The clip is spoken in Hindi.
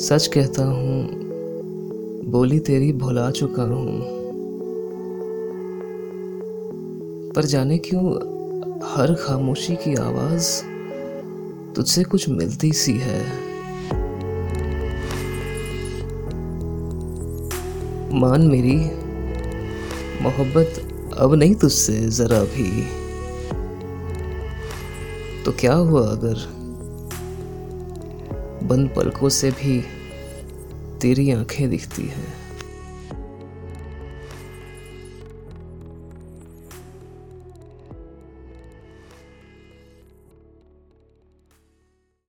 सच कहता हूँ, बोली तेरी भुला चुका हूँ। पर जाने क्यों हर खामोशी की आवाज़ तुझसे कुछ मिलती सी है? मान मेरी मोहब्बत अब नहीं तुझसे जरा भी। तो क्या हुआ अगर बंद पलकों से भी तेरी आँखें दिखती हैं।